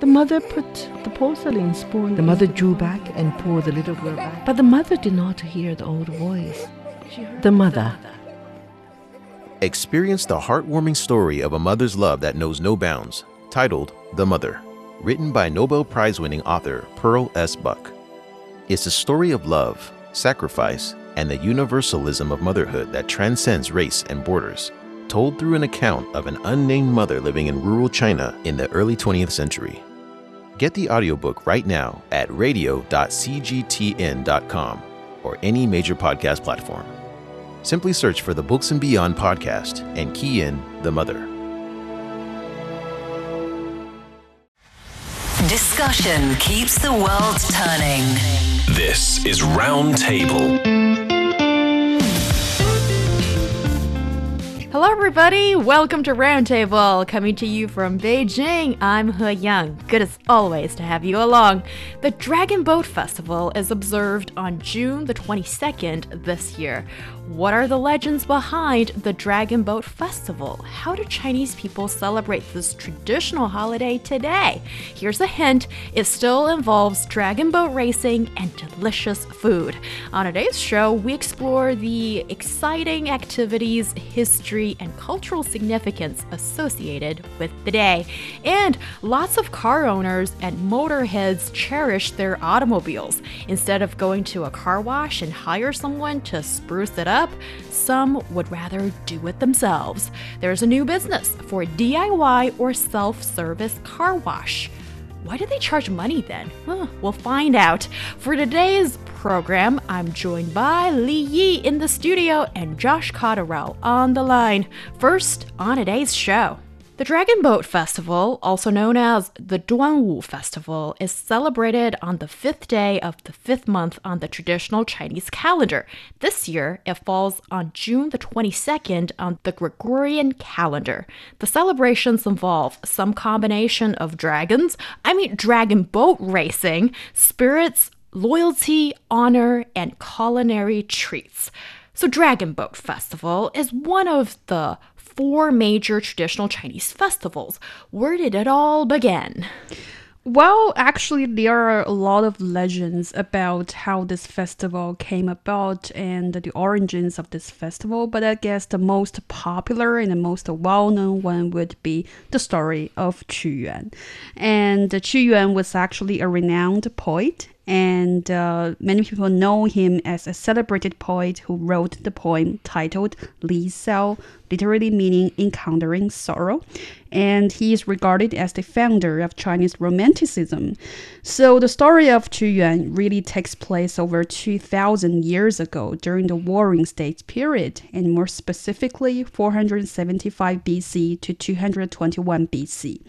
The mother put the porcelain spoon. The mother drew back and poured the little girl back. But the mother did not hear the old voice. The mother. Experience the heartwarming story of a mother's love that knows no bounds, titled The Mother, written by Nobel Prize winning author Pearl S. Buck. It's a story of love, sacrifice, and the universalism of motherhood that transcends race and borders, told through an account of an unnamed mother living in rural China in the early 20th century. Get the audiobook right now at radio.cgtn.com or any major podcast platform. Simply search for the Books and Beyond podcast and key in The Mother. Discussion keeps the world turning. This is Roundtable. Hello, everybody. Welcome to Roundtable, coming to you from Beijing. I'm He Yang. Good as always to have you along. The Dragon Boat Festival is observed on June the 22nd this year. What are the legends behind the Dragon Boat Festival? How do Chinese people celebrate this traditional holiday today? Here's a hint it still involves dragon boat racing and delicious food. On today's show, we explore the exciting activities, history, and cultural significance associated with the day. And lots of car owners and motorheads cherish their automobiles. Instead of going to a car wash and hire someone to spruce it up, some would rather do it themselves. There's a new business for DIY or self service car wash. Why do they charge money then? Huh, we'll find out. For today's program, I'm joined by Li Yi in the studio and Josh Cotterill on the line. First, on today's show. The Dragon Boat Festival, also known as the Duanwu Festival, is celebrated on the fifth day of the fifth month on the traditional Chinese calendar. This year, it falls on June the 22nd on the Gregorian calendar. The celebrations involve some combination of dragons, I mean, dragon boat racing, spirits, loyalty, honor, and culinary treats. So, Dragon Boat Festival is one of the four major traditional Chinese festivals. Where did it all begin? Well, actually, there are a lot of legends about how this festival came about and the origins of this festival, but I guess the most popular and the most well known one would be the story of Qu Yuan. And Qu Yuan was actually a renowned poet and uh, many people know him as a celebrated poet who wrote the poem titled Li Sao, literally meaning encountering sorrow. And he is regarded as the founder of Chinese Romanticism. So the story of Qu Yuan really takes place over 2,000 years ago during the Warring States period, and more specifically 475 BC to 221 BC.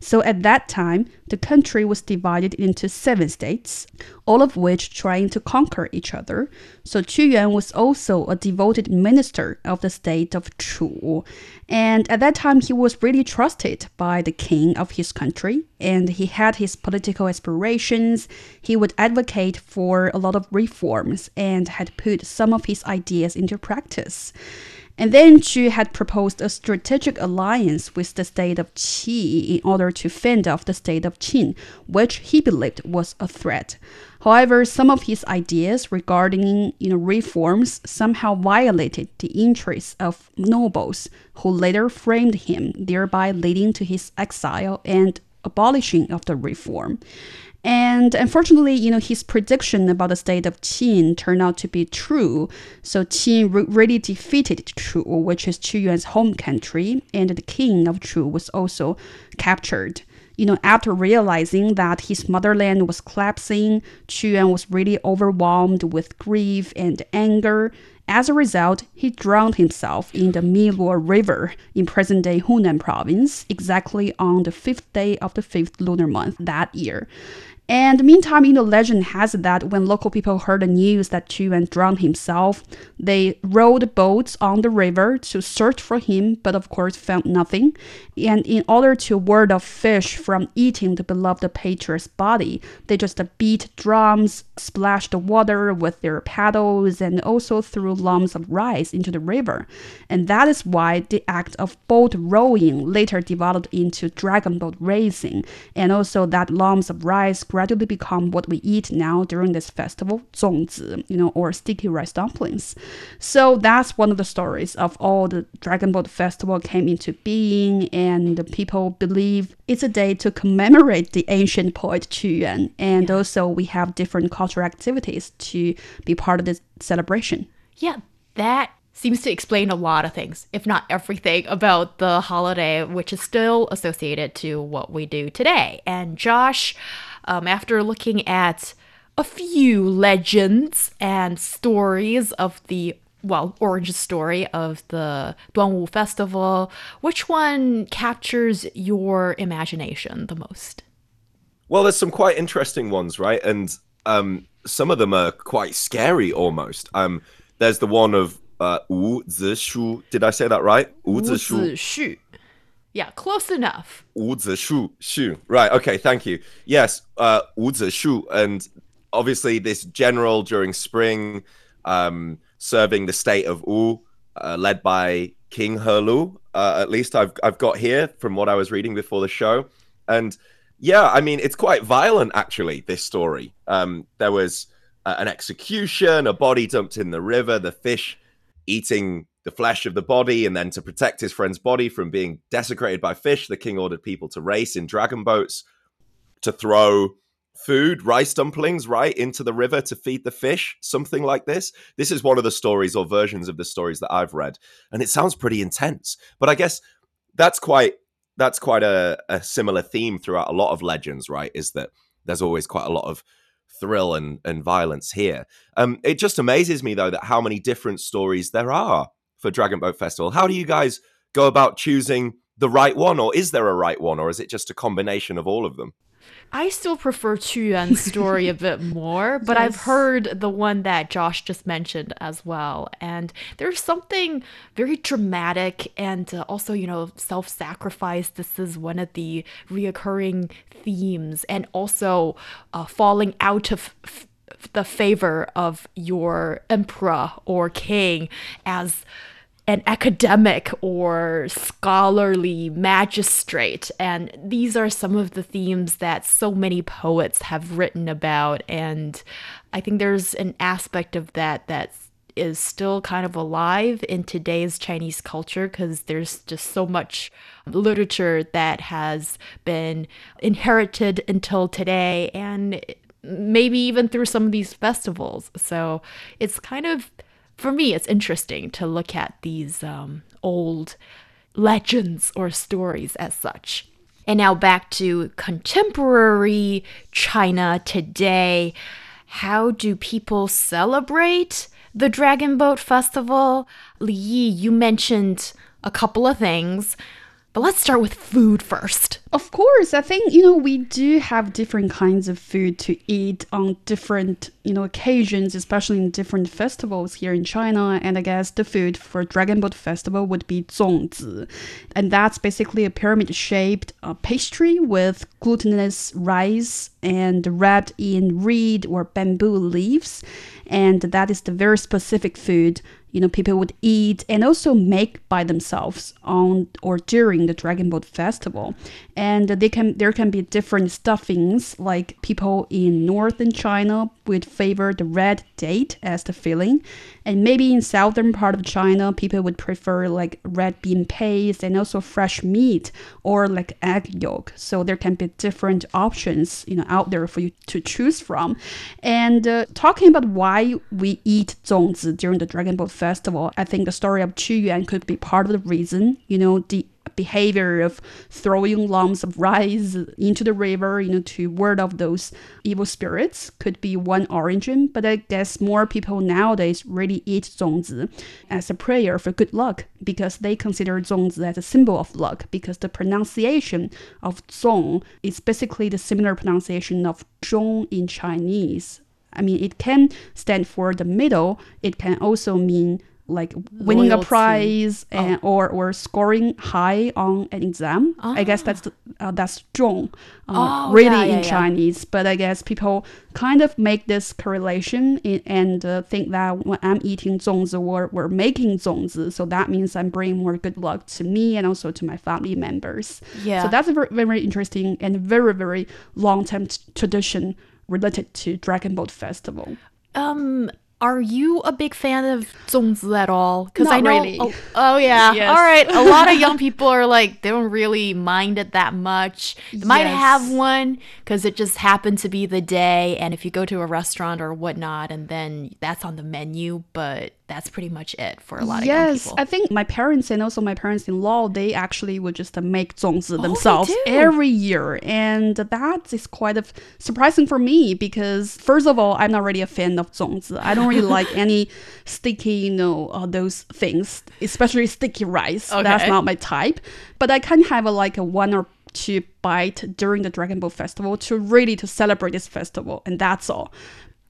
So at that time, the country was divided into seven states, all of which trying to conquer each other. So Qu Yuan was also a devoted minister of the state of Chu. And at that time, he was really trusted by the king of his country, and he had his political aspirations. He would advocate for a lot of reforms and had put some of his ideas into practice. And then Qu had proposed a strategic alliance with the state of Qi in order to fend off the state of Qin, which he believed was a threat. However, some of his ideas regarding you know, reforms somehow violated the interests of nobles, who later framed him, thereby leading to his exile and abolishing of the reform. And unfortunately, you know, his prediction about the state of Qin turned out to be true. So Qin re- really defeated Chu, which is Qu Yuan's home country, and the king of Chu was also captured. You know, after realizing that his motherland was collapsing, Qu Yuan was really overwhelmed with grief and anger. As a result, he drowned himself in the Miluo River in present day Hunan province, exactly on the fifth day of the fifth lunar month that year. And meantime, you know, legend has it that when local people heard the news that Qu Yuan drowned himself, they rowed boats on the river to search for him, but of course found nothing. And in order to ward off fish from eating the beloved patriarch's body, they just beat drums, splashed the water with their paddles, and also threw lumps of rice into the river. And that is why the act of boat rowing later developed into dragon boat racing, and also that lumps of rice gradually become what we eat now during this festival, 粽子, you know, or sticky rice dumplings. So that's one of the stories of all the Dragon Boat Festival came into being, and people believe it's a day to commemorate the ancient poet Qu Yuan, and also we have different cultural activities to be part of this celebration. Yeah, that seems to explain a lot of things, if not everything, about the holiday, which is still associated to what we do today. And Josh, um, after looking at a few legends and stories of the well, origin story of the Duanwu festival, which one captures your imagination the most? Well, there's some quite interesting ones, right? And um, some of them are quite scary almost. Um, there's the one of uh, Wu Zishu. Did I say that right? Wu Zishu. Yeah, close enough. Wu Zishu. Shu. Right. Okay. Thank you. Yes. Uh, Wu Zishu. And obviously, this general during spring, um, serving the state of Wu, uh, led by King Helu. Uh, at least I've I've got here from what I was reading before the show, and yeah, I mean it's quite violent actually. This story. Um, there was uh, an execution, a body dumped in the river, the fish eating the flesh of the body, and then to protect his friend's body from being desecrated by fish, the king ordered people to race in dragon boats to throw food, rice dumplings, right, into the river to feed the fish, something like this. This is one of the stories or versions of the stories that I've read, and it sounds pretty intense. But I guess that's quite that's quite a, a similar theme throughout a lot of legends, right? Is that there's always quite a lot of thrill and, and violence here. Um, it just amazes me though that how many different stories there are for Dragon Boat Festival. How do you guys go about choosing the right one, or is there a right one, or is it just a combination of all of them? I still prefer Qu Yuan's story a bit more, but yes. I've heard the one that Josh just mentioned as well. And there's something very dramatic and uh, also, you know, self sacrifice. This is one of the reoccurring themes, and also uh, falling out of. F- the favor of your emperor or king as an academic or scholarly magistrate. And these are some of the themes that so many poets have written about. And I think there's an aspect of that that is still kind of alive in today's Chinese culture because there's just so much literature that has been inherited until today and maybe even through some of these festivals. So it's kind of for me, it's interesting to look at these um, old legends or stories as such. And now back to contemporary China today. How do people celebrate the Dragon Boat Festival? Li Yi, you mentioned a couple of things. But let's start with food first. Of course, I think you know we do have different kinds of food to eat on different you know occasions, especially in different festivals here in China. And I guess the food for Dragon Boat Festival would be zongzi, and that's basically a pyramid-shaped uh, pastry with glutinous rice and wrapped in reed or bamboo leaves, and that is the very specific food you know people would eat and also make by themselves on or during the Dragon Boat festival. And they can there can be different stuffings like people in northern China would favor the red date as the filling, and maybe in southern part of China people would prefer like red bean paste and also fresh meat or like egg yolk. So there can be different options you know out there for you to choose from. And uh, talking about why we eat zongzi during the Dragon Boat festival, I think the story of Qu Yuan could be part of the reason. You know, the behavior of throwing lumps of rice into the river, you know, to ward off those evil spirits could be one origin. But I guess more people nowadays really eat zongzi as a prayer for good luck because they consider zongzi as a symbol of luck because the pronunciation of zong is basically the similar pronunciation of zhong in Chinese. I mean, it can stand for the middle. It can also mean like winning Loyalty. a prize oh. and, oh. or or scoring high on an exam. Oh. I guess ah. that's the, uh, that's zhong, uh, oh, really yeah, in yeah. Chinese. But I guess people kind of make this correlation in, and uh, think that when I'm eating zongzi or we're making zongzi, so that means I'm bringing more good luck to me and also to my family members. Yeah. So that's a very, very interesting and very very long term tradition related to Dragon Boat Festival. Um, are you a big fan of 粽子 at all? Because I know. really. Oh, oh, yeah. Yes. All right. A lot of young people are like they don't really mind it that much. They might have one because it just happened to be the day, and if you go to a restaurant or whatnot, and then that's on the menu, but that's pretty much it for a lot of yes, people. Yes, I think my parents and also my parents-in-law, they actually would just uh, make zongzi oh, themselves oh, every year. And that is quite a surprising for me because, first of all, I'm not really a fan of zongzi. I don't really like any sticky, you know, uh, those things, especially sticky rice. Okay. That's not my type. But I can have a, like a one or two bite during the Dragon Ball Festival to really to celebrate this festival, and that's all.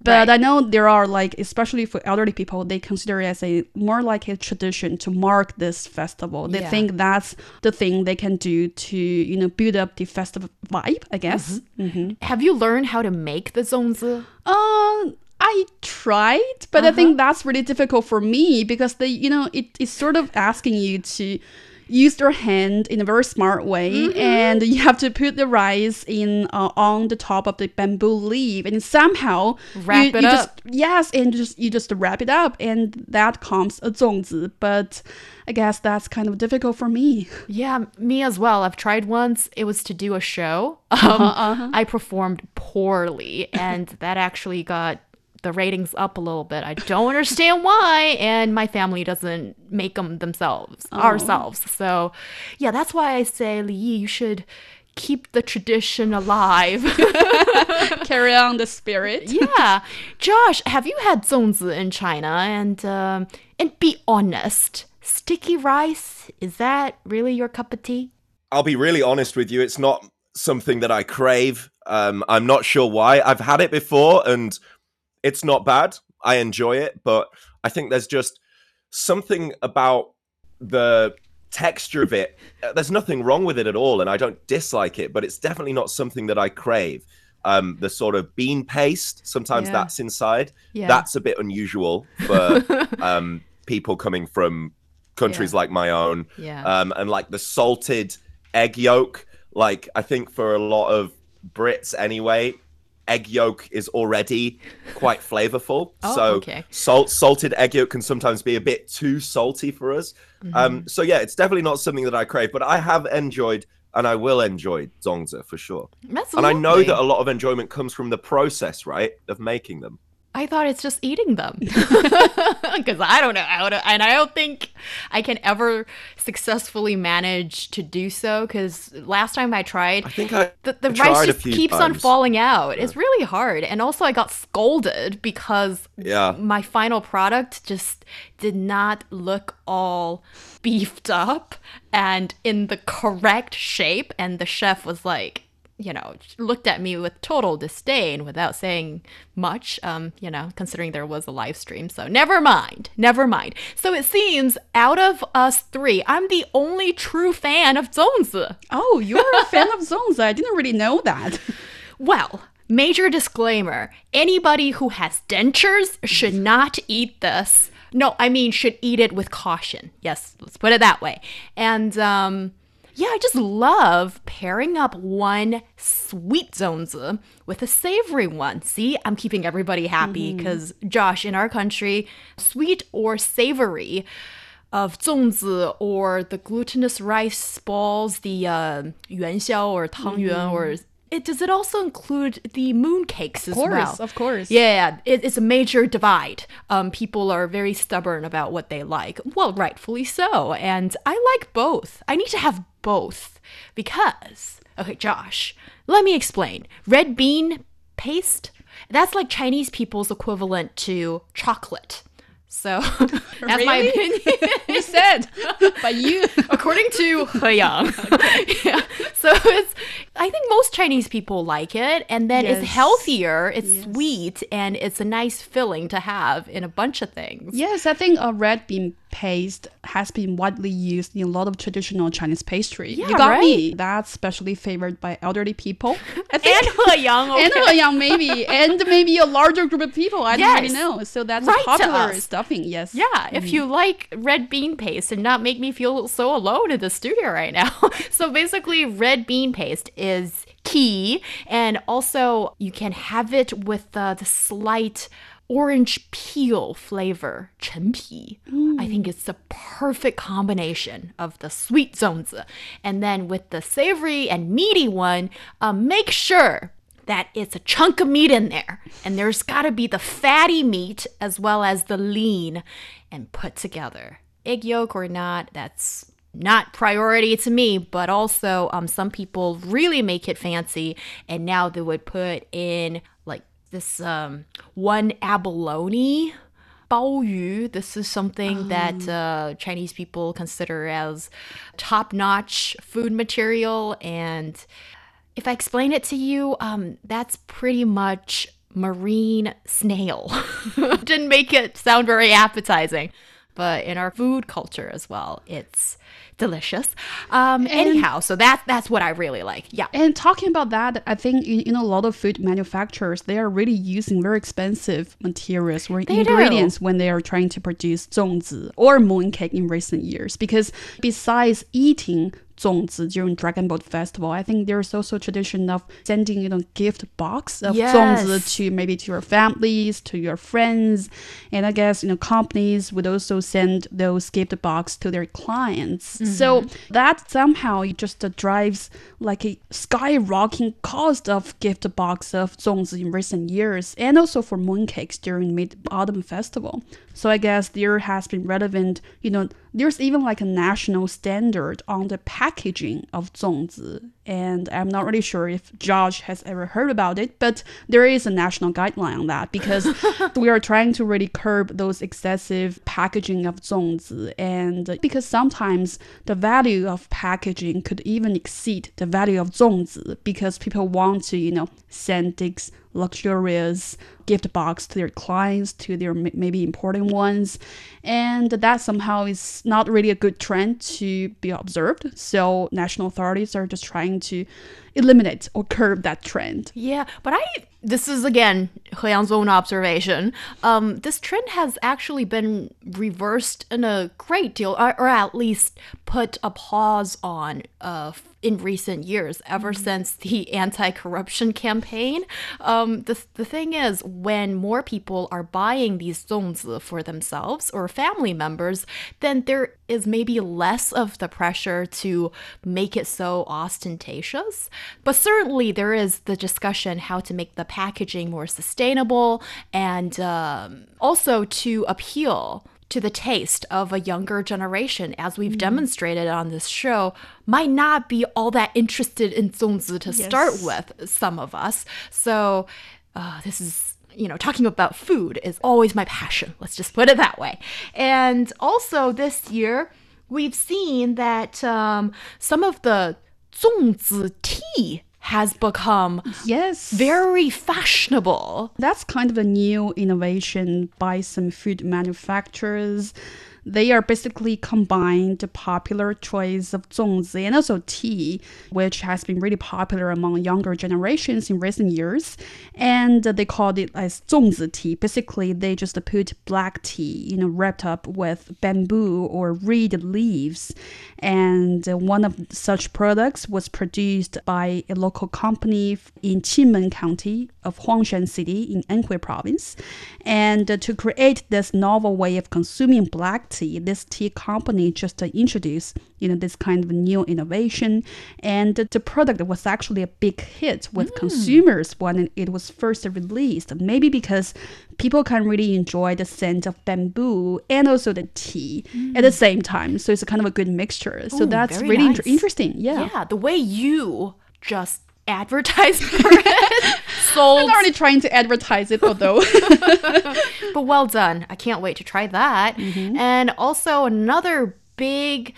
But Right. I know there are like, especially for elderly people, they consider it as a more like a tradition to mark this festival. They Yeah. think that's the thing they can do to, you know, build up the festive vibe. I guess. Mm-hmm. Have you learned how to make the 粽子? Um, I tried, but I think that's really difficult for me because they, you know, it is sort of asking you to use your hand in a very smart way, and you have to put the rice in uh, on the top of the bamboo leaf, and somehow Wrap you, it you up. Just, yes, and just you just wrap it up, and that comes a 粽子. But I guess that's kind of difficult for me. Yeah, me as well. I've tried once. It was to do a show. Um, I performed poorly, and that actually got the ratings up a little bit. I don't understand why, and my family doesn't make them themselves, ourselves. So, yeah, that's why I say, Li Yi, you should keep the tradition alive. Carry on the spirit. yeah, Josh, have you had 粽子 in China? And um, and be honest, sticky rice is that really your cup of tea? I'll be really honest with you. It's not something that I crave. Um, I'm not sure why. I've had it before and it's not bad. I enjoy it, but I think there's just something about the texture of it. Uh, There's nothing wrong with it at all, and I don't dislike it, but it's definitely not something that I crave. Um, the sort of bean paste, sometimes Yeah. that's inside. Yeah. That's a bit unusual for um, people coming from countries Yeah. like my own Yeah. um, and like the salted egg yolk. Like I think for a lot of Brits anyway, egg yolk is already quite flavorful. Oh, so okay. salt salted egg yolk can sometimes be a bit too salty for us. Mm-hmm. Um, so yeah, it's definitely not something that I crave, but I have enjoyed and I will enjoy zongzi for sure. And I know that a lot of enjoyment comes from the process, right, of making them. I thought it's just eating them because I don't know how to, and I don't think I can ever successfully manage to do so. Because last time I tried, I think I the, the rice just keeps on falling out. It's really hard, and also I got scolded because Yeah. my final product just did not look all beefed up and in the correct shape, and the chef was like. You know, looked at me with total disdain without saying much, um, you know, considering there was a live stream. So, never mind, never mind. So, it seems out of us three, I'm the only true fan of Zongzi. Oh, you're a fan of Zongzi. I didn't really know that. Well, major disclaimer anybody who has dentures should not eat this. No, I mean, should eat it with caution. Yes, let's put it that way. And, um, yeah, I just love pairing up one sweet zongzi with a savory one. See, I'm keeping everybody happy because, mm-hmm. Josh, in our country, sweet or savory of zongzi or the glutinous rice balls, the uh, yuanxiao or tangyuan mm. Mm-hmm. or it, does it also include the mooncakes as course, well? Of course, Yeah, it, it's a major divide. Um, people are very stubborn about what they like. Well, rightfully so. And I like both. I need to have both because, okay, Josh, let me explain. Red bean paste, that's like Chinese people's equivalent to chocolate. So that's my opinion. You said, but you. according to He Yang. yeah. So it's I think most Chinese people like it and then it's healthier, it's sweet and it's a nice filling to have in a bunch of things. Yes, I think a red bean paste has been widely used in a lot of traditional Chinese pastry. Yeah, you got right? me. That's especially favored by elderly people. I think. And Yang, okay. and a young maybe, and maybe a larger group of people. I don't really know. So that's a popular stuffing. Yes. Yeah, if mm-hmm. you like red bean paste and not make me feel so alone in the studio right now. so basically, red bean paste is key, and also you can have it with uh, the slight orange peel flavor, 陈皮. I think it's the perfect combination of the sweet zongzi, and then with the savory and meaty one, uh, make sure that it's a chunk of meat in there. And there's got to be the fatty meat as well as the lean and put together. Egg yolk or not, that's not priority to me, but also um, some people really make it fancy. And now they would put in like this um, one abalone. 鲍鱼, this is something that uh, Chinese people consider as top notch food material. And if I explain it to you, um, that's pretty much marine snail. Didn't make it sound very appetizing, but in our food culture as well, it's delicious. Um, anyhow, so that that's what I really like. Yeah. And talking about that, I think in, in a lot of food manufacturers, they are really using very expensive materials or They do. ingredients when they are trying to produce 粽子 or mooncake in recent years. Because besides eating Zongzi during Dragon Boat Festival. I think there's also a tradition of sending you know gift box of yes. Zongzi to maybe to your families, to your friends, and I guess you know companies would also send those gift box to their clients. Mm-hmm. So that somehow it just uh, drives like a skyrocketing cost of gift box of Zongzi in recent years, and also for mooncakes during Mid Autumn Festival. So I guess there has been relevant, you know, there's even like a national standard on the packaging of 粽子 and I'm not really sure if Josh has ever heard about it, but there is a national guideline on that because we are trying to really curb those excessive packaging of zongzi, and because sometimes the value of packaging could even exceed the value of zongzi because people want to, you know, send these luxurious gift box to their clients, to their maybe important ones, and that somehow is not really a good trend to be observed. So national authorities are just trying to eliminate or curb that trend. Yeah, but I this is again He Yang's own observation. Um, this trend has actually been reversed in a great deal, or, or at least put a pause on uh, in recent years, ever since the anti-corruption campaign. Um, the the thing is, when more people are buying these 粽子 for themselves or family members, then there is maybe less of the pressure to make it so ostentatious. But certainly there is the discussion how to make the packaging more sustainable and um, also to appeal to the taste of a younger generation, as we've mm. demonstrated on this show, might not be all that interested in Zongzi to yes. start with, some of us. So, uh, this is, you know, talking about food is always my passion. Let's just put it that way. And also this year, we've seen that um, some of the Zongzi tea has become Yes. very fashionable. That's kind of a new innovation by some food manufacturers. They are basically combined popular choice of zongzi and also tea, which has been really popular among younger generations in recent years. And they called it as zongzi tea. Basically, they just put black tea, you know, wrapped up with bamboo or reed leaves. And one of such products was produced by a local company in Qimen County of Huangshan City in Anhui Province. And to create this novel way of consuming black this tea company just introduced, you know, this kind of new innovation, and the product was actually a big hit with hmm. consumers when it was first released. Maybe because people can really enjoy the scent of bamboo and also the tea at the hmm. same time. So it's a kind of a good mixture. So Ooh, that's very really inter- interesting. Yeah. Yeah, the way you just advertised for it sold I'm already trying to advertise it, although. but well done. I can't wait to try that. Mm-hmm. And also, another big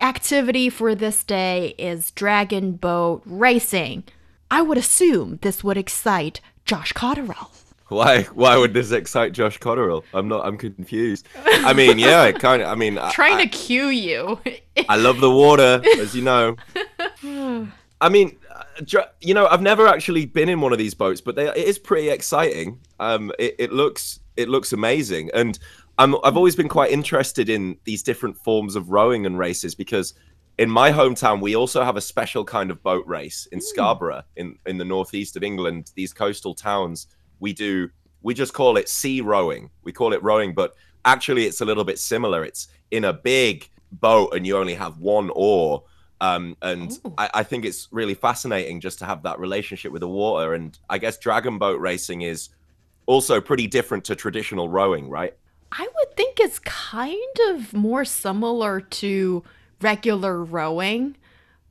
activity for this day is dragon boat racing. I would assume this would excite Josh Cotterill. Why? Why would this excite Josh Cotterill? I'm not. I'm confused. I mean, yeah, it kind of. I mean, I- Trying I, to cue you. I love the water, as you know. I mean, dra- you know, I've never actually been in one of these boats, but they, it is pretty exciting. Um, it, it looks it looks amazing, and I'm I've always been quite interested in these different forms of rowing and races because in my hometown we also have a special kind of boat race in Scarborough in in the northeast of England. These coastal towns we do we just call it sea rowing. We call it rowing, but actually it's a little bit similar. It's in a big boat and you only have one oar. Um, and I, I think it's really fascinating just to have that relationship with the water. And I guess dragon boat racing is also pretty different to traditional rowing, right? I would think it's kind of more similar to regular rowing,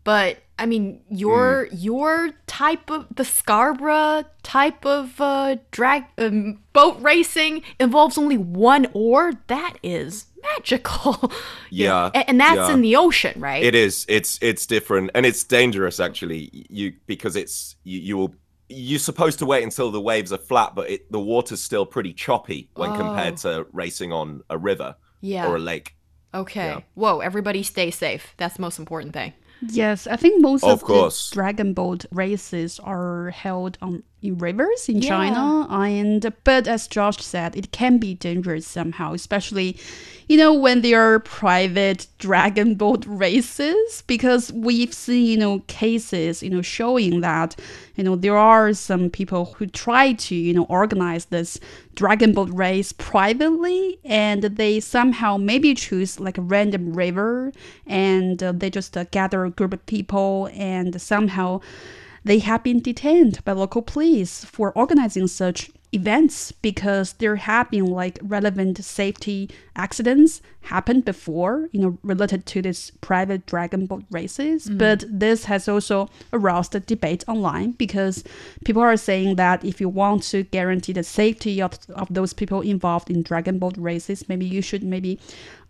but I mean your your type of the Scarborough type of uh, drag um, boat racing involves only one oar. That is magical. Yeah, A- and that's yeah. in the ocean, right? It is. It's it's different and it's dangerous actually. You because it's you, you will you're supposed to wait until the waves are flat, but it, the water's still pretty choppy when compared to racing on a river Yeah. or a lake. Okay. Yeah. Whoa, everybody stay safe. That's the most important thing. Yes, I think most Of of, course. the dragon boat races are held on rivers in Yeah. China, and but as Josh said, it can be dangerous somehow, especially you know when they are private dragon boat races, because we've seen you know cases you know showing that you know there are some people who try to you know organize this dragon boat race privately and they somehow maybe choose like a random river and uh, they just uh, gather a group of people and somehow they have been detained by local police for organizing such events because there have been like relevant safety accidents happened before you know related to this private dragon boat races. But this has also aroused a debate online because people are saying that if you want to guarantee the safety of, of those people involved in dragon boat races maybe you should maybe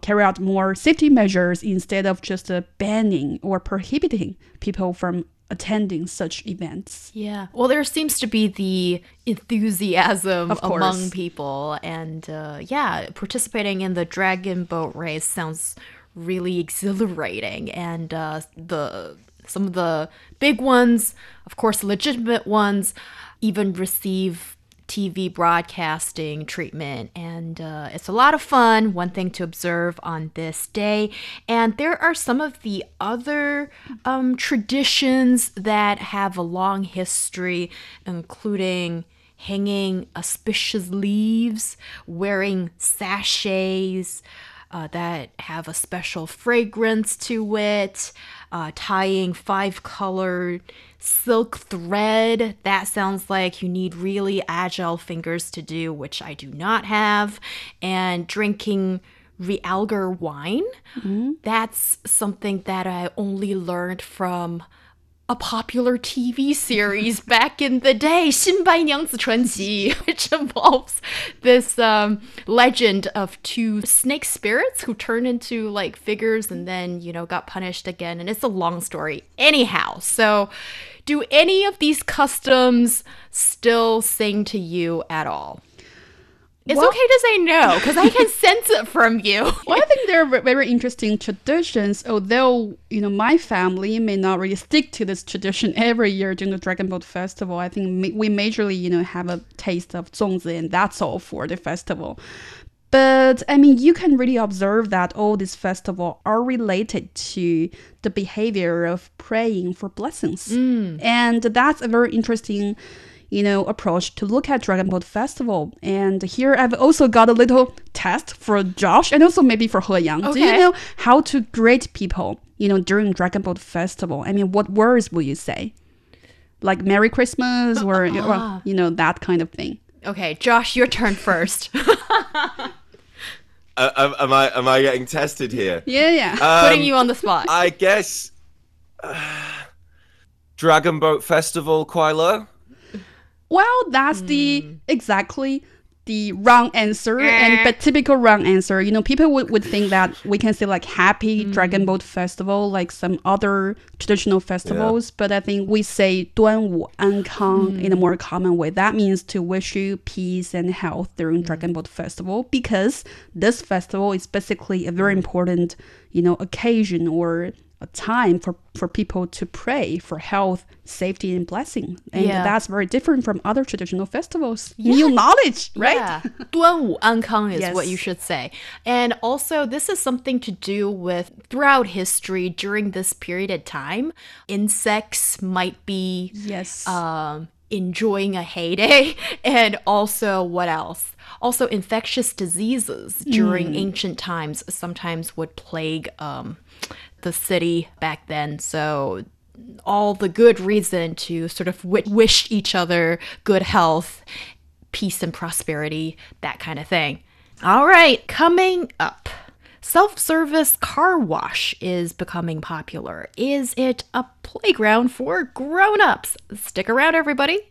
carry out more safety measures instead of just uh, banning or prohibiting people from attending such events Yeah. Well, there seems to be the enthusiasm among people. And uh, yeah, participating in the dragon boat race sounds really exhilarating. And uh, the some of the big ones, of course, legitimate ones, even receive TV broadcasting treatment. And uh, it's a lot of fun, one thing to observe on this day. And there are some of the other um, traditions that have a long history, including hanging auspicious leaves, wearing sachets. Uh, that have a special fragrance to it, uh, tying five colored silk thread. That sounds like you need really agile fingers to do, which I do not have. And drinking realgar wine. That's something that I only learned from a popular TV series back in the day, 新白娘子传奇, which involves this um, legend of two snake spirits who turn into like figures and then, you know, got punished again. And it's a long story. Anyhow, so do any of these customs still sing to you at all? It's Well- okay to say no because I can sense it from you. Well, I think they're very interesting traditions. Although you know, my family may not really stick to this tradition every year during the Dragon Boat Festival. I think we majorly, you know, have a taste of zongzi, and that's all for the festival. But I mean, you can really observe that oh, all these festivals are related to the behavior of praying for blessings, mm. and that's a very interesting you know, approach to look at Dragon Boat Festival. And here I've also got a little test for Josh and also maybe for He Yang. Do you know how to greet people, you know, during Dragon Boat Festival? I mean, what words will you say? Like Merry Christmas or, uh-uh. or you know, that kind of thing. Okay, Josh, your turn first. Uh, am- am I am I getting tested here? Yeah, yeah. Putting Um, you on the spot. I guess uh, Dragon Boat Festival, Quila. Well, that's the exactly the wrong answer and but typical wrong answer you know people would, would think that we can say like happy mm. dragon boat festival like some other traditional festivals yeah. but i think we say "duanwu wu mm. in a more common way that means to wish you peace and health during mm. dragon boat festival because this festival is basically a very important you know occasion or a time for, for people to pray for health, safety, and blessing. And Yeah. that's very different from other traditional festivals. New knowledge, right? Yeah. 端午安康 is Yes. what you should say. And also, this is something to do with throughout history during this period of time, insects might be Yes. um, enjoying a heyday. And also, what else? Also, infectious diseases during ancient times sometimes would plague um, the city back then. So, all the good reason to sort of wi- wish each other good health, peace and prosperity, that kind of thing. All right, coming up. Self service car wash is becoming popular. Is it a playground for grown ups? Stick around, everybody.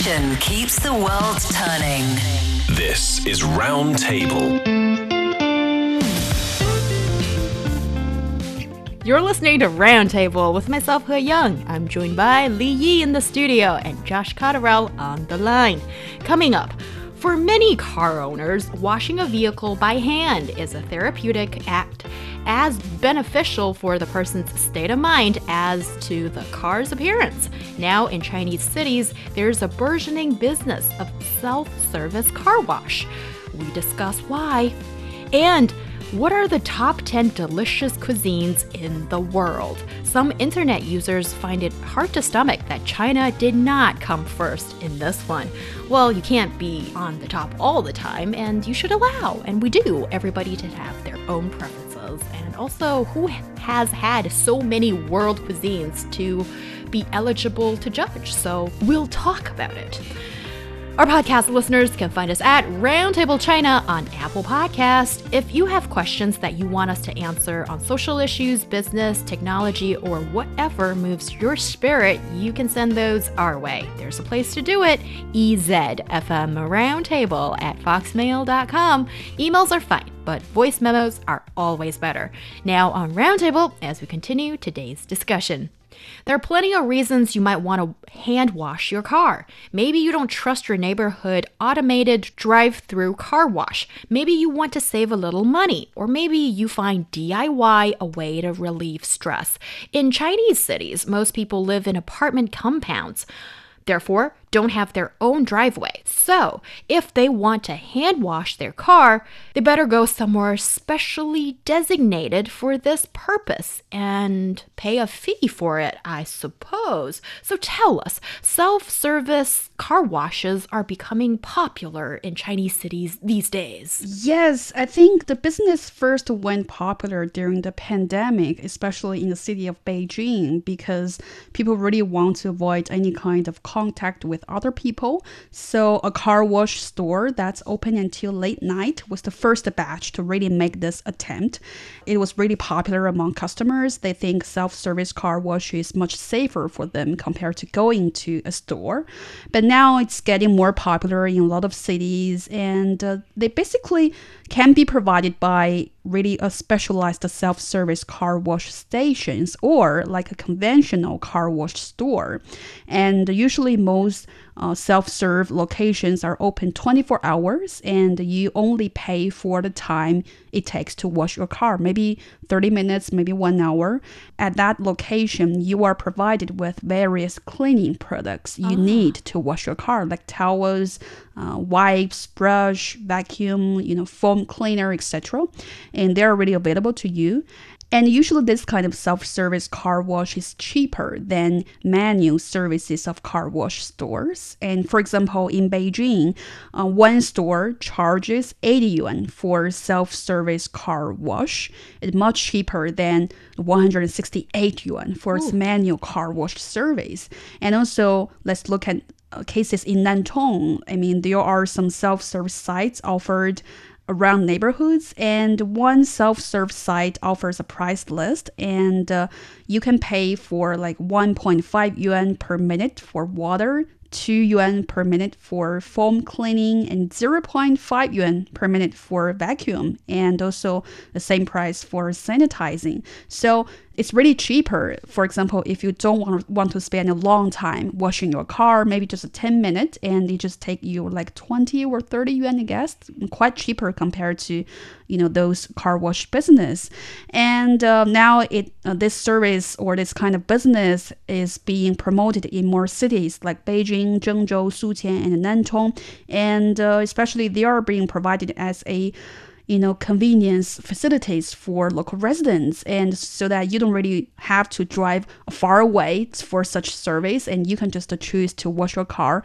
Discussion keeps the world turning. This is Round Table. You're listening to Roundtable with myself, He Yang. I'm joined by Li Yi in the studio and Josh Cotterill on the line. Coming up, for many car owners, washing a vehicle by hand is a therapeutic act as beneficial for the person's state of mind as to the car's appearance. Now, in Chinese cities, there's a burgeoning business of self service car wash. We discuss why. And what are the top 10 delicious cuisines in the world? Some internet users find it hard to stomach that China did not come first in this one. Well, you can't be on the top all the time, and you should allow, and we do, everybody to have their own preferences. And also, who has had so many world cuisines to be eligible to judge? So, we'll talk about it. Our podcast listeners can find us at Roundtable China on Apple Podcast. If you have questions that you want us to answer on social issues, business, technology, or whatever moves your spirit, you can send those our way. There's a place to do it. EZFM Roundtable at foxmail.com. Emails are fine, but voice memos are always better. Now on Roundtable, as we continue today's discussion. There are plenty of reasons you might want to hand wash your car. Maybe you don't trust your neighborhood automated drive through car wash. Maybe you want to save a little money. Or maybe you find DIY a way to relieve stress. In Chinese cities, most people live in apartment compounds. Therefore, don't have their own driveway. So, if they want to hand wash their car, they better go somewhere specially designated for this purpose and pay a fee for it, I suppose. So, tell us self service car washes are becoming popular in Chinese cities these days. Yes, I think the business first went popular during the pandemic, especially in the city of Beijing, because people really want to avoid any kind of contact with other people. So, a car wash store that's open until late night was the first batch to really make this attempt. It was really popular among customers. They think self service car wash is much safer for them compared to going to a store. But now it's getting more popular in a lot of cities, and uh, they basically can be provided by really a specialized self-service car wash stations or like a conventional car wash store. And usually most uh, self-serve locations are open 24 hours and you only pay for the time it takes to wash your car maybe 30 minutes maybe one hour. At that location you are provided with various cleaning products you need to wash your car like towels uh, wipes brush vacuum you know foam cleaner etc and they're already available to you and usually, this kind of self service car wash is cheaper than manual services of car wash stores. And for example, in Beijing, uh, one store charges 80 yuan for self service car wash. It's much cheaper than 168 yuan for its manual car wash service. And also, let's look at uh, cases in Nantong. I mean, there are some self service sites offered around neighborhoods and one self-serve site offers a price list and uh, you can pay for like 1.5 yuan per minute for water 2 yuan per minute for foam cleaning and 0.5 yuan per minute for vacuum and also the same price for sanitizing so it's really cheaper. For example, if you don't want, want to spend a long time washing your car, maybe just a 10 minutes, and it just take you like 20 or 30 yuan, I guess, quite cheaper compared to, you know, those car wash business. And uh, now it uh, this service or this kind of business is being promoted in more cities like Beijing, Zhengzhou, Suqian, and Nantong, and uh, especially they are being provided as a you know, convenience facilities for local residents, and so that you don't really have to drive far away for such service, and you can just choose to wash your car.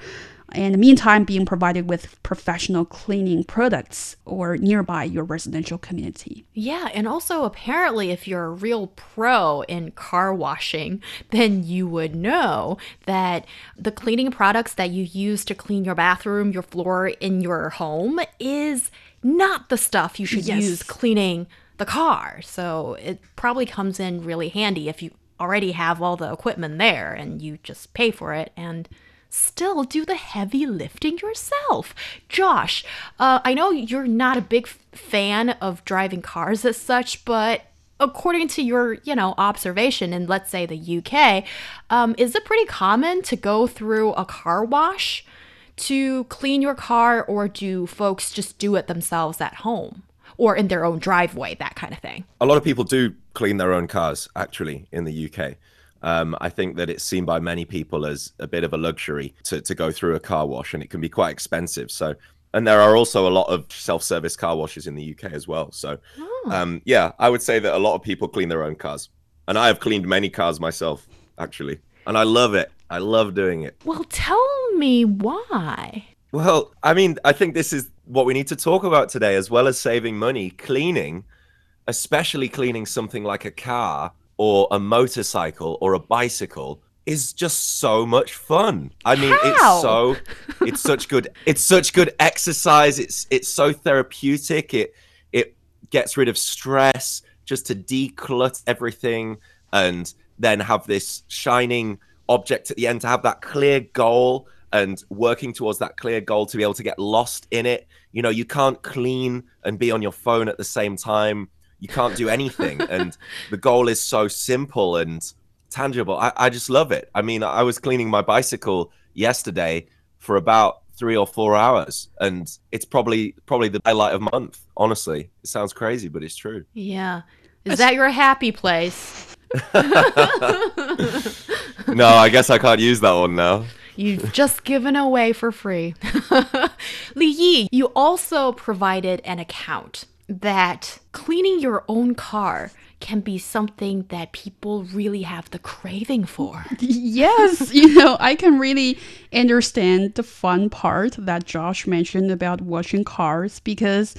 And in the meantime, being provided with professional cleaning products or nearby your residential community. Yeah, and also apparently, if you're a real pro in car washing, then you would know that the cleaning products that you use to clean your bathroom, your floor in your home is not the stuff you should Yes. use cleaning the car. So it probably comes in really handy if you already have all the equipment there and you just pay for it and still do the heavy lifting yourself. Josh, uh, I know you're not a big fan of driving cars as such, but according to your, you know, observation in let's say the UK, um, is it pretty common to go through a car wash to clean your car, or do folks just do it themselves at home or in their own driveway, that kind of thing? A lot of people do clean their own cars, actually, in the UK. Um, I think that it's seen by many people as a bit of a luxury to, to go through a car wash, and it can be quite expensive. So, and there are also a lot of self-service car washes in the UK as well. So, um, yeah, I would say that a lot of people clean their own cars, and I have cleaned many cars myself, actually, and I love it. I love doing it. Well, tell me why. Well, I mean, I think this is what we need to talk about today, as well as saving money. Cleaning, especially cleaning something like a car or a motorcycle or a bicycle, is just so much fun. I mean, How? it's so, it's such good, it's such good exercise. It's it's so therapeutic. It it gets rid of stress just to declutter everything and then have this shining object at the end to have that clear goal and working towards that clear goal to be able to get lost in it. You know, you can't clean and be on your phone at the same time. You can't do anything. and the goal is so simple and tangible. I, I just love it. I mean, I was cleaning my bicycle yesterday for about three or four hours and it's probably probably the highlight of month honestly it sounds crazy but it's true Yeah. Is that your happy place? no i guess i can't use that one now You've just given away for free. Li Yi, you also provided an account that cleaning your own car can be something that people really have the craving for. yes, you know, I can really understand the fun part that Josh mentioned about washing cars because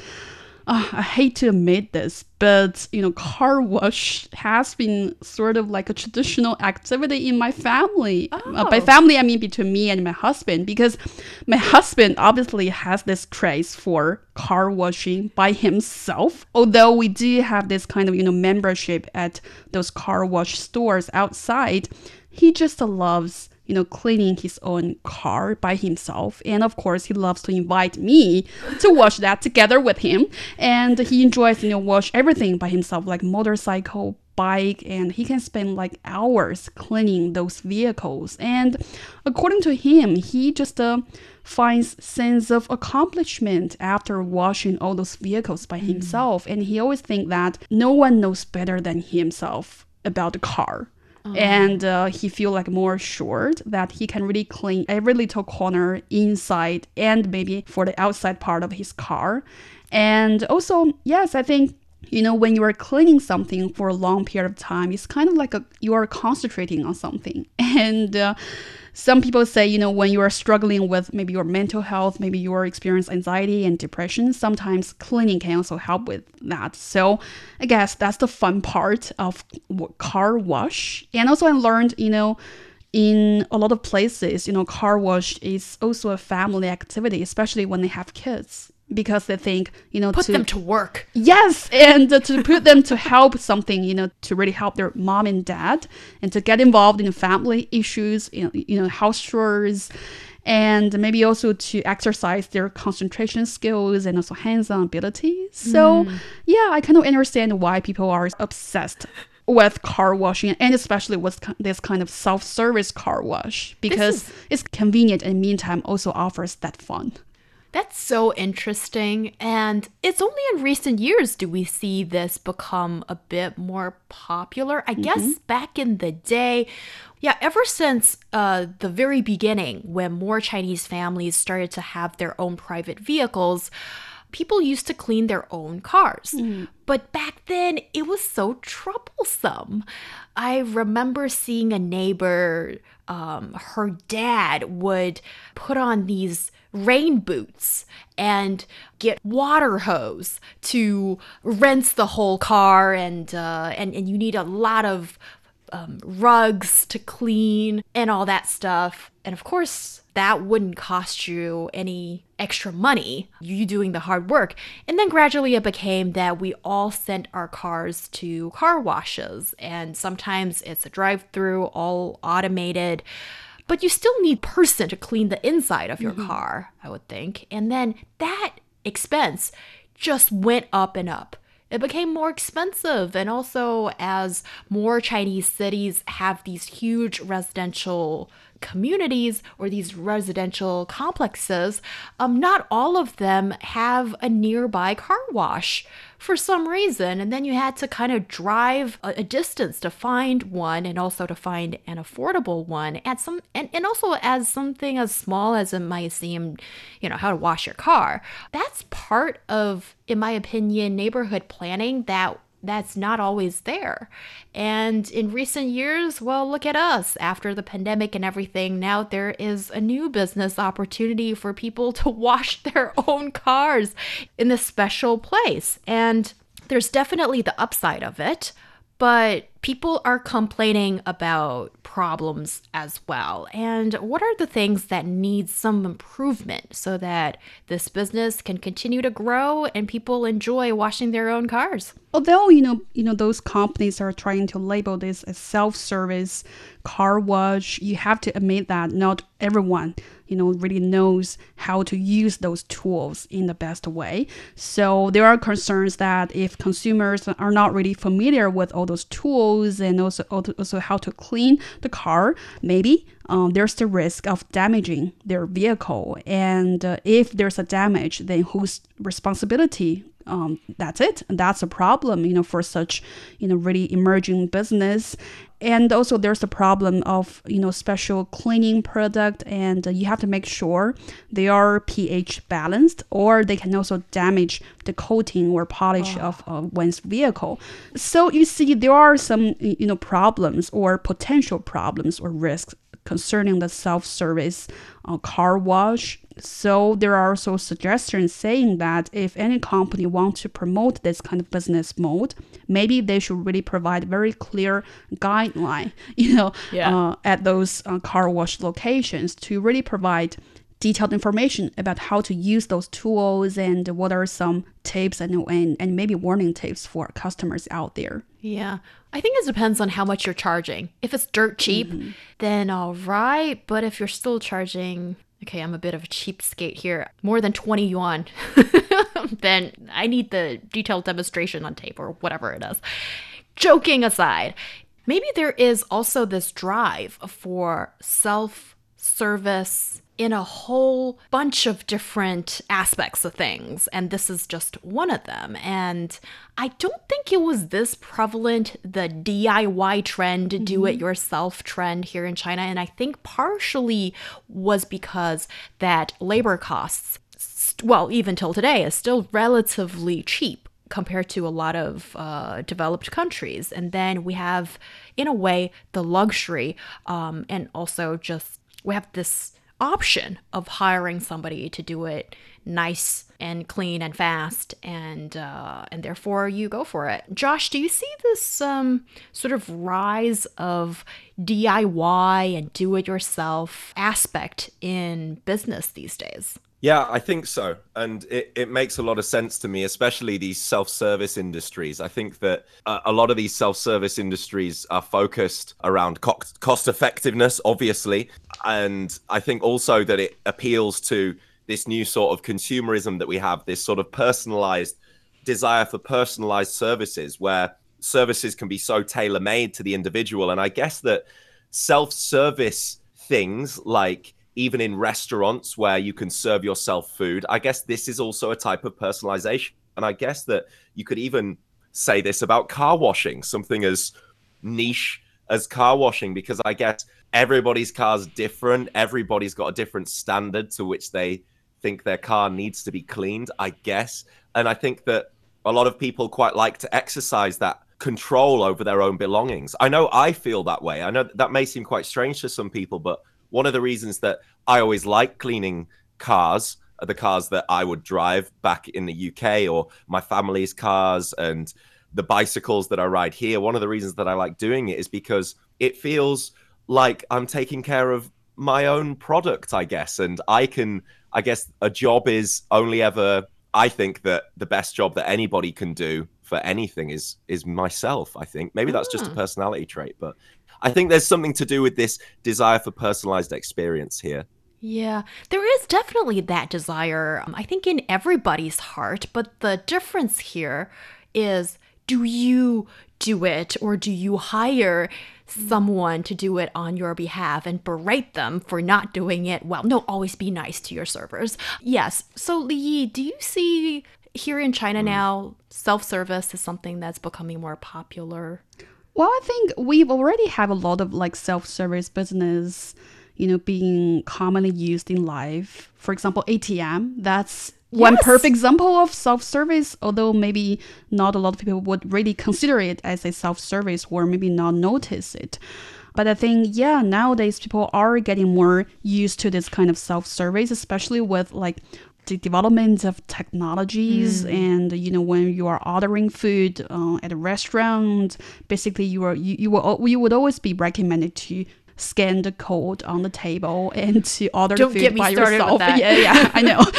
uh, I hate to admit this, but you know, car wash has been sort of like a traditional activity in my family. Oh. Uh, by family, I mean between me and my husband, because my husband obviously has this craze for car washing by himself. Although we do have this kind of you know membership at those car wash stores outside, he just loves you know, cleaning his own car by himself. And of course, he loves to invite me to wash that together with him. And he enjoys, you know, wash everything by himself, like motorcycle, bike, and he can spend like hours cleaning those vehicles. And according to him, he just uh, finds sense of accomplishment after washing all those vehicles by himself. And he always think that no one knows better than himself about the car and uh, he feel like more assured that he can really clean every little corner inside and maybe for the outside part of his car. And also yes i think you know when you are cleaning something for a long period of time it's kind of like a, you are concentrating on something. And uh, some people say you know when you are struggling with maybe your mental health maybe you are experiencing anxiety and depression sometimes cleaning can also help with that. So i guess that's the fun part of car wash. And also i learned you know in a lot of places you know car wash is also a family activity especially when they have kids because they think you know Put to them to work. Yes, and uh, to put them to help something, you know, to really help their mom and dad, and to get involved in family issues, you know, you know, house chores, and maybe also to exercise their concentration skills and also hands-on abilities. So, Mm. yeah, I kind of understand why people are obsessed with car washing and especially with this kind of self-service car wash because it's convenient and meantime also offers that fun. That's so interesting. And it's only in recent years do we see this become a bit more popular. I guess back in the day, yeah, ever since uh, the very beginning, when more Chinese families started to have their own private vehicles, people used to clean their own cars. But back then, it was so troublesome. I remember seeing a neighbor, um, her dad would put on these rain boots and get water hose to rinse the whole car and uh, and and you need a lot of um, rugs to clean and all that stuff. And of course that wouldn't cost you any extra money you doing the hard work. And then gradually it became that we all sent our cars to car washes. And sometimes it's a drive through all automated but you still need person to clean the inside of your mm-hmm. car i would think. And then that expense just went up and up. It became more expensive and also as more chinese cities have these huge residential communities or these residential complexes um, not all of them have a nearby car wash for some reason. And then you had to kind of drive a, a distance to find one and also to find an affordable one at some and, and also as something as small as it might seem you know how to wash your car. That's part of in my opinion neighborhood planning that that's not always there. And in recent years, well, look at us. After the pandemic and everything, now there is a new business opportunity for people to wash their own cars in this special place. And there's definitely the upside of it, but people are complaining about problems as well. And what are the things that need some improvement so that this business can continue to grow and people enjoy washing their own cars? although you know you know those companies are trying to label this as self-service car wash. You have to admit that not everyone you know really knows how to use those tools in the best way. So there are concerns that if consumers are not really familiar with all those tools and also also how to clean the car maybe um, there's the risk of damaging their vehicle. And uh, if there's a damage then whose responsibility um, that's it. That's a problem, you know, for such, you know, really emerging business. And also there's the problem of, you know, special cleaning product and you have to make sure they are pH balanced or they can also damage the coating or polish of uh, one's vehicle. So you see there are some, you know, problems or potential problems or risks concerning the self-service uh, car wash. So there are also suggestions saying that if any company wants to promote this kind of business mode, maybe they should really provide very clear guideline, you know, Yeah. uh, at those uh, car wash locations to really provide detailed information about how to use those tools and what are some tips and, and, and maybe warning tips for customers out there. Yeah. I think it depends on how much you're charging. If it's dirt cheap, mm-hmm. then all right. But if you're still charging, okay, I'm a bit of a cheapskate here, more than 20 yuan, then I need the detailed demonstration on tape or whatever it is. Joking aside, maybe there is also this drive for self service in a whole bunch of different aspects of things, and this is just one of them. And I don't think it was this prevalent, the DIY trend, do it yourself trend here in China. And I think partially was because that labor costs, well, even till today, is still relatively cheap compared to a lot of uh, developed countries. And then we have, in a way, the luxury um, and also just we have this option of hiring somebody to do it nice and clean and fast and uh, and therefore you go for it. Josh do you see this um, sort of rise of diy and do it yourself aspect in business these days Yeah, I think so. And it, it makes a lot of sense to me, especially these self service industries. I think that a lot of these self service industries are focused around co- cost effectiveness, obviously. And I think also that it appeals to this new sort of consumerism that we have, this sort of personalized desire for personalized services where services can be so tailor made to the individual. And I guess that self service things like even in restaurants where you can serve yourself food, I guess this is also a type of personalization. And I guess that you could even say this about car washing, something as niche as car washing, because I guess everybody's car's different. Everybody's got a different standard to which they think their car needs to be cleaned, I guess. And I think that a lot of people quite like to exercise that control over their own belongings. I know I feel that way. I know that may seem quite strange to some people, but one of the reasons that I always like cleaning cars are the cars that I would drive back in the UK or my family's cars and the bicycles that I ride here. One of the reasons that I like doing it is because it feels like I'm taking care of my own product, I guess. And I can, I guess, a job is only ever. I think that the best job that anybody can do for anything is is myself. I think maybe that's just a Ah. personality trait, but I think there's something to do with this desire for personalized experience here. Yeah, there is definitely that desire, um, I think, in everybody's heart. But the difference here is do you do it or do you hire someone to do it on your behalf and berate them for not doing it well? No, always be nice to your servers. Yes. So, Li, Yi, do you see here in China now self service is something that's becoming more popular? Well, I think we've already have a lot of like self-service business, you know, being commonly used in life. For example, ATM. That's one Yes. perfect example of self-service. Although maybe not a lot of people would really consider it as a self-service or maybe not notice it. But I think yeah, nowadays people are getting more used to this kind of self-service, especially with like the development of technologies and you know when you are ordering food uh, at a restaurant basically you are you, you will you would always be recommended to scan the code on the table and to order Don't food get me by started with that. yeah yeah i know.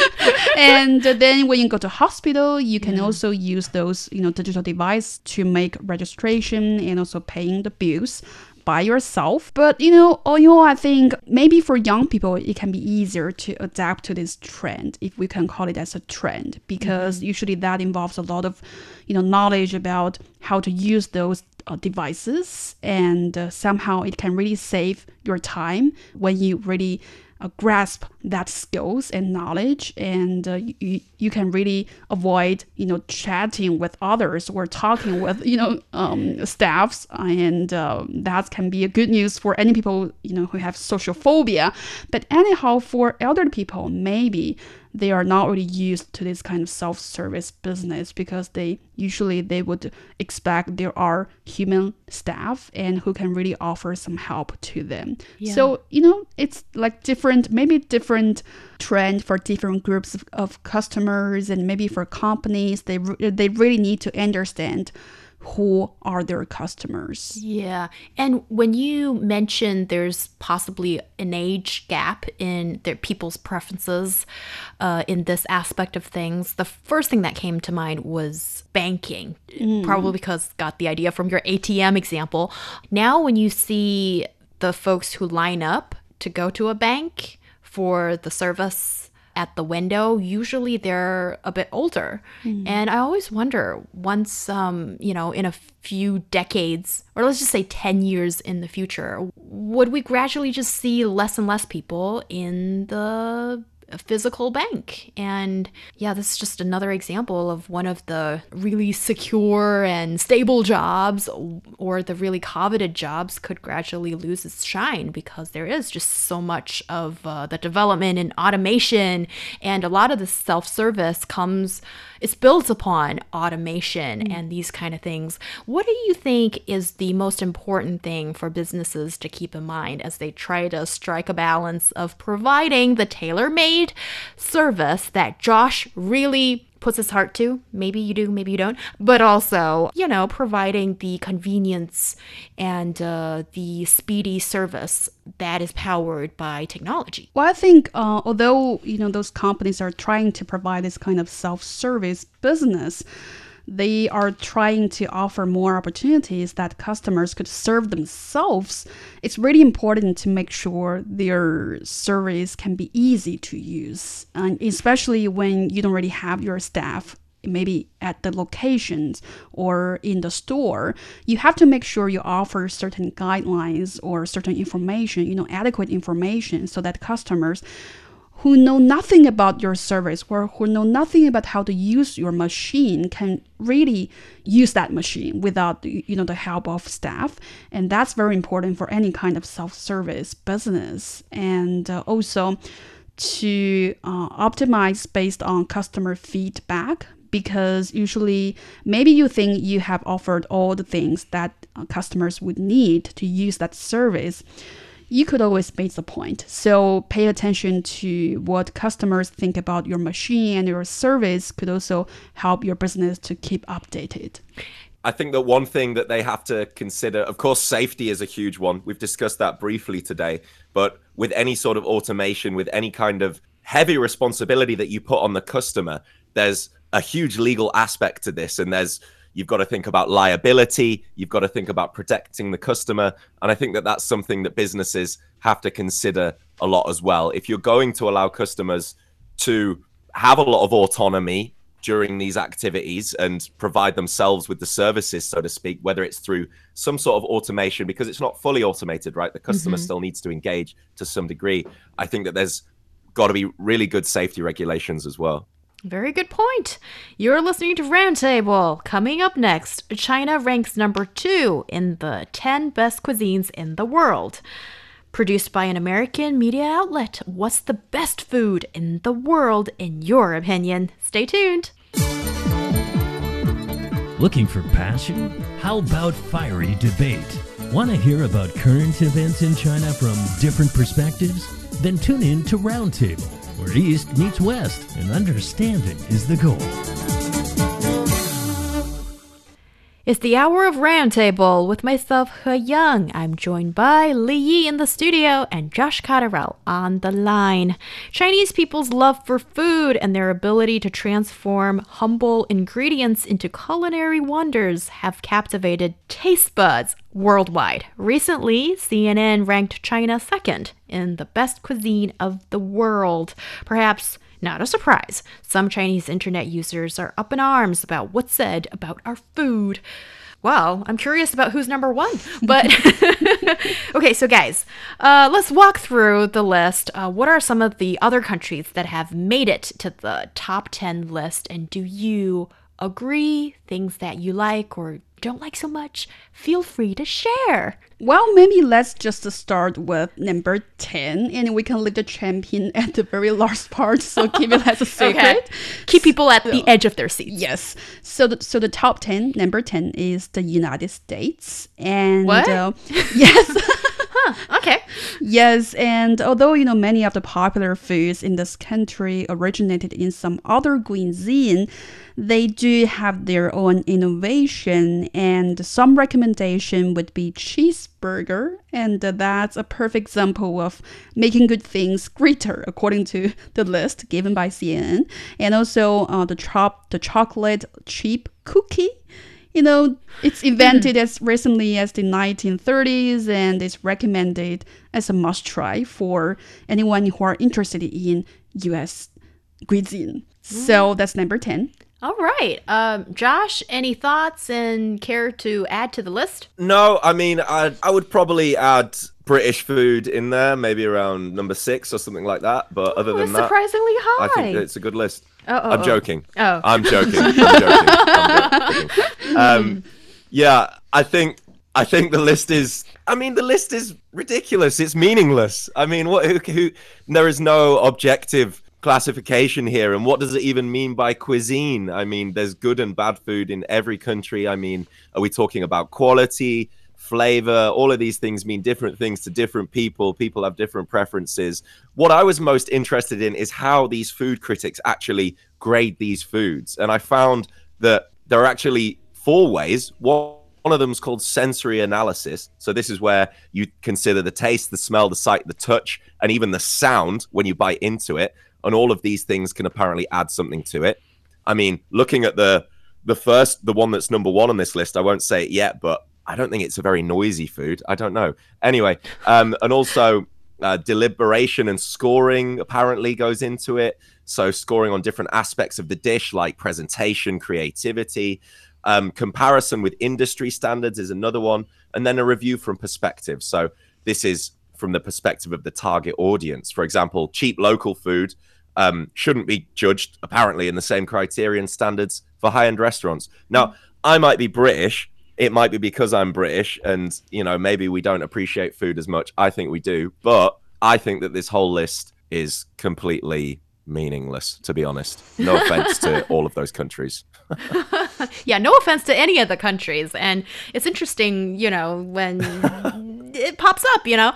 And then when you go to hospital you can also use those you know digital device to make registration and also paying the bills by yourself. But you know, all in all, I think maybe for young people it can be easier to adapt to this trend, if we can call it as a trend, because usually that involves a lot of, you know, knowledge about how to use those uh, devices, and uh, somehow it can really save your time when you really uh, grasp that skills and knowledge, and uh, you, you can really avoid you know chatting with others or talking with you know um, staffs, and uh, that can be a good news for any people you know who have social phobia. But anyhow, for elderly people, maybe they are not really used to this kind of self-service business because they usually they would expect there are human staff and who can really offer some help to them Yeah. so you know it's like different maybe different trend for different groups of, of customers and maybe for companies they they really need to understand who are their customers Yeah. And when you mentioned there's possibly an age gap in their people's preferences uh, in this aspect of things, the first thing that came to mind was banking. Mm. Probably because got the idea from your ATM example. Now, when you see the folks who line up to go to a bank for the service at the window, usually they're a bit older. And I always wonder once, um, you know, in a few decades, or let's just say 10 years in the future, would we gradually just see less and less people in the physical bank. And yeah, this is just another example of one of the really secure and stable jobs or the really coveted jobs could gradually lose its shine because there is just so much of uh, the development and automation. And a lot of the self service comes, it's built upon automation mm. and these kind of things. What do you think is the most important thing for businesses to keep in mind as they try to strike a balance of providing the tailor made service that Josh really puts his heart to? Maybe you do, maybe you don't. But also, you know, providing the convenience and uh, the speedy service that is powered by technology. Well, I think uh, although you know those companies are trying to provide this kind of self-service business, they are trying to offer more opportunities that customers could serve themselves. It's really important to make sure their service can be easy to use, and especially when you don't really have your staff maybe at the locations or in the store, you have to make sure you offer certain guidelines or certain information, you know, adequate information so that customers who know nothing about your service or who know nothing about how to use your machine can really use that machine without you know the help of staff. And that's very important for any kind of self-service business. And uh, also to uh, optimize based on customer feedback because usually maybe you think you have offered all the things that uh, customers would need to use that service you could always make the point. So pay attention to what customers think about your machine and your service could also help your business to keep updated. I think that one thing that they have to consider, of course, safety is a huge one. We've discussed that briefly today. But with any sort of automation, with any kind of heavy responsibility that you put on the customer, there's a huge legal aspect to this. And there's, you've got to think about liability, you've got to think about protecting the customer. And I think that that's something that businesses have to consider a lot as well. If you're going to allow customers to have a lot of autonomy during these activities and provide themselves with the services, so to speak, whether it's through some sort of automation, because it's not fully automated, right? The customer Mhm. still needs to engage to some degree. I think that there's got to be really good safety regulations as well. Very good point. You're listening to Roundtable. Coming up next, China ranks number two in the 10 best cuisines in the world. Produced by an American media outlet, what's the best food in the world, in your opinion? Stay tuned. Looking for passion? How about fiery debate? Want to hear about current events in China from different perspectives? Then tune in to Roundtable, where East meets West and understanding is the goal. It's the hour of Roundtable with myself, He Yang. I'm joined by Li Yi in the studio and Josh Cotterill on the line. Chinese people's love for food and their ability to transform humble ingredients into culinary wonders have captivated taste buds worldwide. Recently, CNN ranked China second in the best cuisine of the world. Perhaps not a surprise. Some Chinese internet users are up in arms about what's said about our food. Well, I'm curious about who's number one. But okay, so guys, uh, let's walk through the list. Uh, what are some of the other countries that have made it to the top 10 list? And do you agree? Things that you like or don't like so much? Feel free to share. Well, maybe let's just start with number 10 and we can leave the champion at the very last part. So keep it as a secret. Okay. Keep people at the edge of their seats. Yes. So the, so the top 10, number 10 is the United States. And What? uh, yes. Okay. Yes, and although you know many of the popular foods in this country originated in some other cuisine, they do have their own innovation, and some recommendation would be cheeseburger, and that's a perfect example of making good things greater, according to the list given by CNN, and also uh, the chop the chocolate chip cookie you know, it's invented as recently as the 1930s and is recommended as a must try for anyone who are interested in US cuisine. So that's number 10. All right. Um, Josh, any thoughts and care to add to the list? No, I mean, I I would probably add British food in there, maybe around number six or something like that. But other than That's that, surprisingly high. I think it's a good list. Oh, oh, I'm oh. joking. Oh. I'm joking. I'm joking. I'm joking. Um, yeah, I think I think the list is. I mean, the list is ridiculous. It's meaningless. I mean, what? Who? who there is no objective classification here, and what does it even mean by cuisine? I mean, there's good and bad food in every country. I mean, are we talking about quality? Flavor all of these things mean different things to different people. People have different preferences. What i was most interested in is how these food critics actually grade these foods. And i found that there are actually four ways. One one of them is called sensory analysis. So this is where you consider the taste the smell the sight the touch and even the sound when you bite into it. And all of these things can apparently add something to it. I mean looking at the the first the one that's number one on this list i won't say it yet but I don't think it's a very noisy food. I don't know. Anyway, um, and also uh, deliberation and scoring apparently goes into it. So scoring on different aspects of the dish, like presentation, creativity, um, comparison with industry standards is another one, and then a review from perspective. So this is from the perspective of the target audience. For example, cheap local food um, shouldn't be judged apparently in the same criterion standards for high-end restaurants. Now, I might be British it might be because I'm British and, you know, maybe we don't appreciate food as much. I think we do. But I think that this whole list is completely meaningless, to be honest. No offense to all of those countries. yeah, no offense to any of the countries. And it's interesting, you know, when it pops up, you know.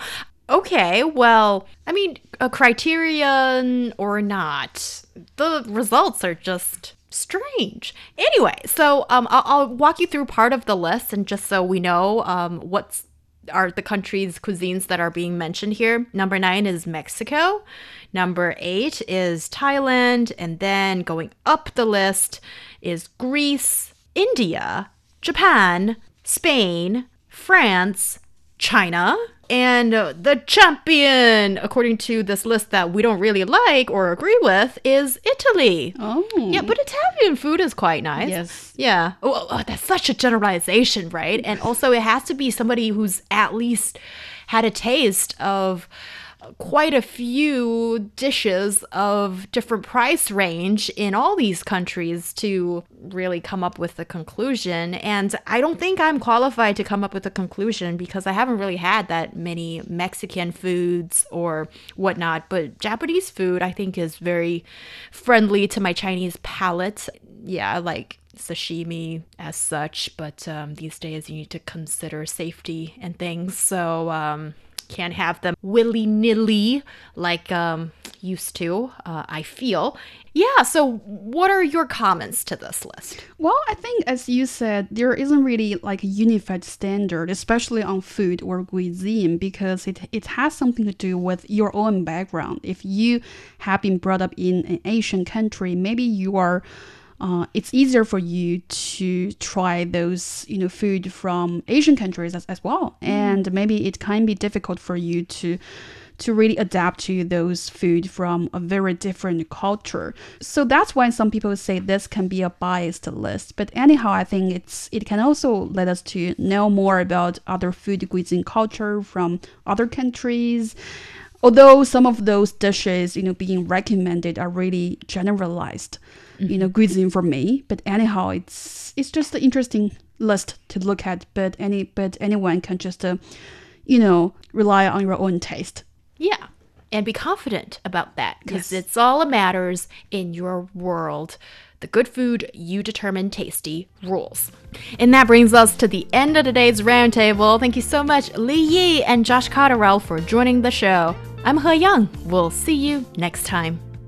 Okay, well, I mean, a criterion or not, the results are just strange. Anyway, so um, I'll, I'll walk you through part of the list, and just so we know um, what's are the countries' cuisines that are being mentioned here. Number nine is Mexico. Number eight is Thailand, and then going up the list is Greece, India, Japan, Spain, France, China, and the champion, according to this list that we don't really like or agree with, is Italy. Oh. Yeah, but Italian food is quite nice. Yes. Yeah. Oh, oh, oh that's such a generalization, right? And also, it has to be somebody who's at least had a taste of quite a few dishes of different price range in all these countries to really come up with a conclusion. And I don't think I'm qualified to come up with a conclusion because I haven't really had that many Mexican foods or whatnot. But Japanese food, I think, is very friendly to my Chinese palate. Yeah, like sashimi as such, but um, these days you need to consider safety and things. So, um, can't have them willy nilly like um, used to, uh, I feel. Yeah, so what are your comments to this list? Well, I think, as you said, there isn't really like a unified standard, especially on food or cuisine, because it, it has something to do with your own background. If you have been brought up in an Asian country, maybe you are uh, it's easier for you to try those you know food from Asian countries as, as well, and maybe it can be difficult for you to to really adapt to those food from a very different culture. So that's why some people say this can be a biased list. But anyhow, I think it's it can also let us to know more about other food cuisine culture from other countries. Although some of those dishes, you know, being recommended are really generalized, you know, cuisine for me. But anyhow, it's it's just an interesting list to look at. But any but anyone can just, uh, you know, rely on your own taste. Yeah. And be confident about that because it's all that matters in your world. The good food you determine tasty rules. And that brings us to the end of today's roundtable. Thank you so much, Li Yi and Josh Cotterill, for joining the show. I'm He Yang. We'll see you next time.